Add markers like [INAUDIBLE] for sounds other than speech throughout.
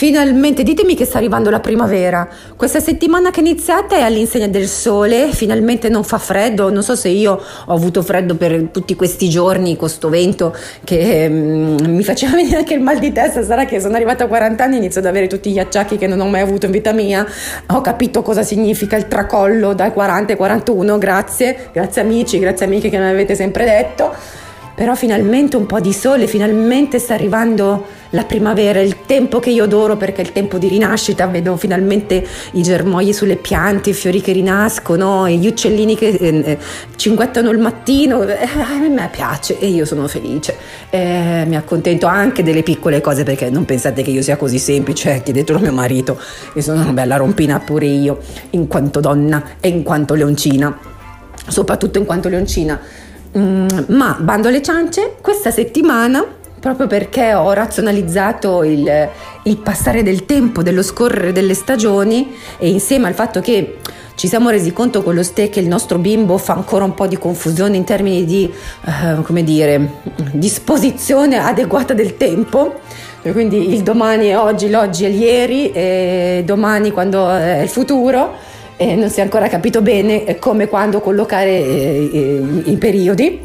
Finalmente, ditemi che sta arrivando la primavera. Questa settimana che è iniziata è all'insegna del sole, finalmente non fa freddo. Non so se io ho avuto freddo per tutti questi giorni, con sto vento che mm, mi faceva [LAUGHS] venire anche il mal di testa. Sarà che sono arrivata a 40 anni e inizio ad avere tutti gli acciacchi che non ho mai avuto in vita mia. Ho capito cosa significa il tracollo dai 40 ai 41. Grazie, grazie amici, grazie amiche che mi avete sempre detto però finalmente un po' di sole, finalmente sta arrivando la primavera, il tempo che io adoro perché è il tempo di rinascita, vedo finalmente i germogli sulle piante, i fiori che rinascono, gli uccellini che eh, eh cinguettano il mattino, eh, a me piace e io sono felice, eh, mi accontento anche delle piccole cose perché non pensate che io sia così semplice, chiedetelo a mio marito, e sono una bella rompina pure io, in quanto donna e in quanto leoncina, soprattutto in quanto leoncina. Mm, ma bando alle ciance, questa settimana, proprio perché ho razionalizzato il, il passare del tempo, dello scorrere delle stagioni e insieme al fatto che ci siamo resi conto con lo ste che il nostro bimbo fa ancora un po' di confusione in termini di, uh, come dire, disposizione adeguata del tempo. Quindi il domani è oggi, l'oggi è ieri e domani quando è il futuro e non si è ancora capito bene come e quando collocare eh, eh, i periodi.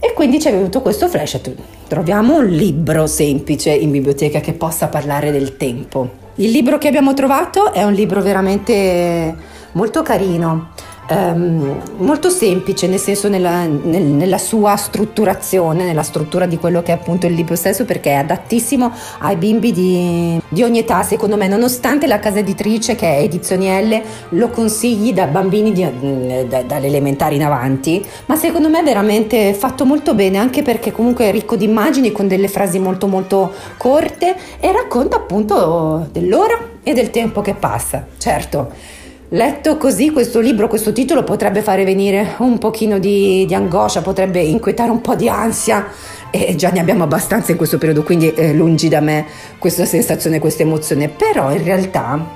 E quindi ci è venuto questo flash. Troviamo un libro semplice in biblioteca che possa parlare del tempo. Il libro che abbiamo trovato è un libro veramente molto carino ehm, molto semplice, nel senso nella, nel, nella sua strutturazione, nella struttura di quello che è appunto il libro stesso, perché è adattissimo ai bimbi di, di ogni età, secondo me, nonostante la casa editrice che è Edizioni L lo consigli da bambini di, da, dall'elementare in avanti, ma secondo me è veramente fatto molto bene, anche perché comunque è ricco di immagini con delle frasi molto molto corte e racconta appunto dell'ora e del tempo che passa. Certo, Letto così questo libro, questo titolo potrebbe fare venire un pochino di, di, angoscia, potrebbe inquietare un po' di ansia. E già ne abbiamo abbastanza in questo periodo, quindi è lungi da me questa sensazione, questa emozione, però in realtà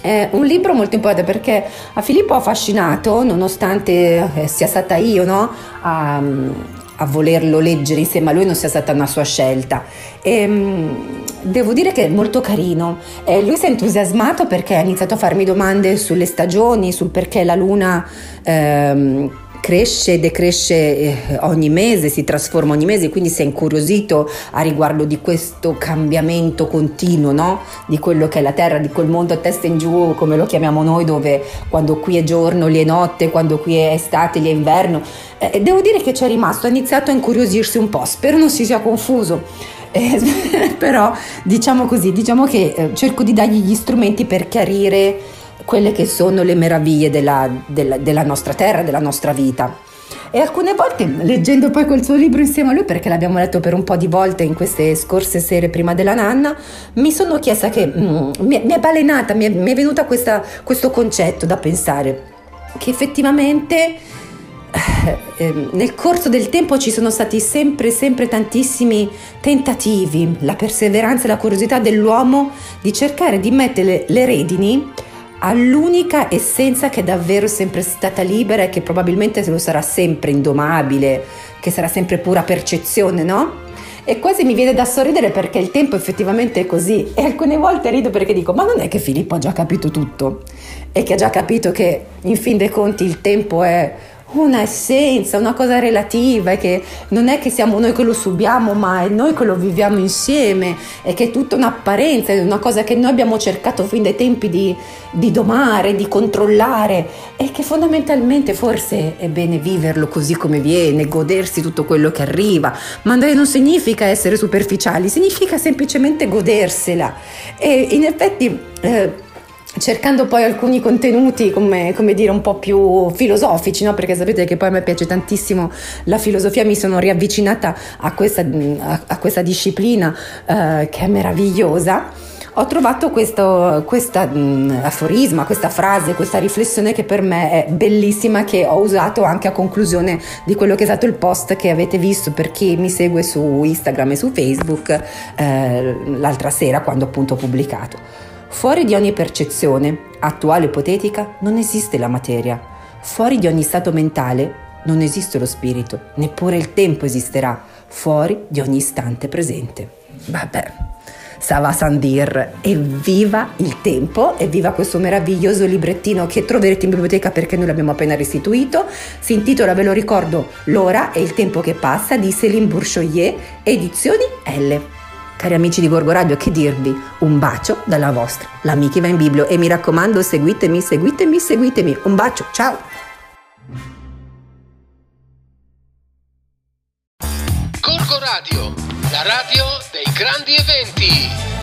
è un libro molto importante perché a Filippo ha affascinato, nonostante eh, sia stata io no, a, a volerlo leggere insieme a lui non sia stata una sua scelta. E, ehm, devo dire che è molto carino. Eh, lui si è entusiasmato perché ha iniziato a farmi domande sulle stagioni, sul perché la luna... Ehm, cresce e decresce eh, ogni mese, si trasforma ogni mese, quindi è incuriosito a riguardo di questo cambiamento continuo, no? di quello che è la Terra, di quel mondo a testa in giù, come lo chiamiamo noi, dove quando qui è giorno lì è notte, quando qui è estate lì è inverno. Eh, devo dire che c'è rimasto, ha iniziato a incuriosirsi un po', spero non si sia confuso. Eh, [LAUGHS] però diciamo così, diciamo che eh, cerco di dargli gli strumenti per chiarire quelle che sono le meraviglie della, della, della nostra terra, della nostra vita. E alcune volte, leggendo poi quel suo libro insieme a lui, perché l'abbiamo letto per un po' di volte in queste scorse sere prima della nanna, mi sono chiesta che mm, mi, è, balenata, mi è, mi è questa, questo concetto da pensare, che effettivamente eh, ehm, nel corso del tempo ci sono stati sempre, sempre tantissimi tentativi, la perseveranza e la curiosità dell'uomo di cercare di mettere le redini all'unica essenza che è davvero sempre stata libera e che probabilmente lo sarà sempre indomabile, che sarà sempre pura percezione, no? E quasi mi viene da sorridere perché il tempo effettivamente è così e alcune volte rido perché dico ma non è che Filippo ha già capito tutto e che ha già capito che in fin dei conti il tempo è una essenza, una cosa relativa, che non è che siamo noi che lo subiamo, ma è noi che lo viviamo insieme, e che è tutta un'apparenza, è una cosa che noi abbiamo cercato fin dai tempi di, di domare, di controllare, e che fondamentalmente forse è bene viverlo così come viene, godersi tutto quello che arriva, ma non significa essere superficiali, significa semplicemente godersela. E in effetti... Eh, cercando poi alcuni contenuti come, come, dire un po' più filosofici, no? perché sapete che poi a me piace tantissimo la filosofia, mi sono riavvicinata a questa, a, a questa disciplina eh, che è meravigliosa. Ho trovato questo questa, mh, aforisma, questa frase, questa riflessione che per me è bellissima, che ho usato anche a conclusione di quello che è stato il post che avete visto per chi mi segue su Instagram e su Facebook eh, l'altra sera quando appunto ho pubblicato. Fuori di ogni percezione, attuale o ipotetica, non esiste la materia. Fuori di ogni stato mentale non esiste lo spirito, neppure il tempo esisterà, fuori di ogni istante presente. Vabbè, Sava Sandir, evviva il tempo, evviva questo meraviglioso librettino che troverete in biblioteca perché noi l'abbiamo appena restituito. Si intitola, ve lo ricordo, L'ora e il tempo che passa di Céline Bourchoyer, edizioni L. Cari amici di Gorgo Radio, che dirvi? Un bacio dalla vostra, l'amica va in Biblio e mi raccomando seguitemi, seguitemi, seguitemi. Un bacio, ciao! Gorgo Radio, la radio dei grandi eventi.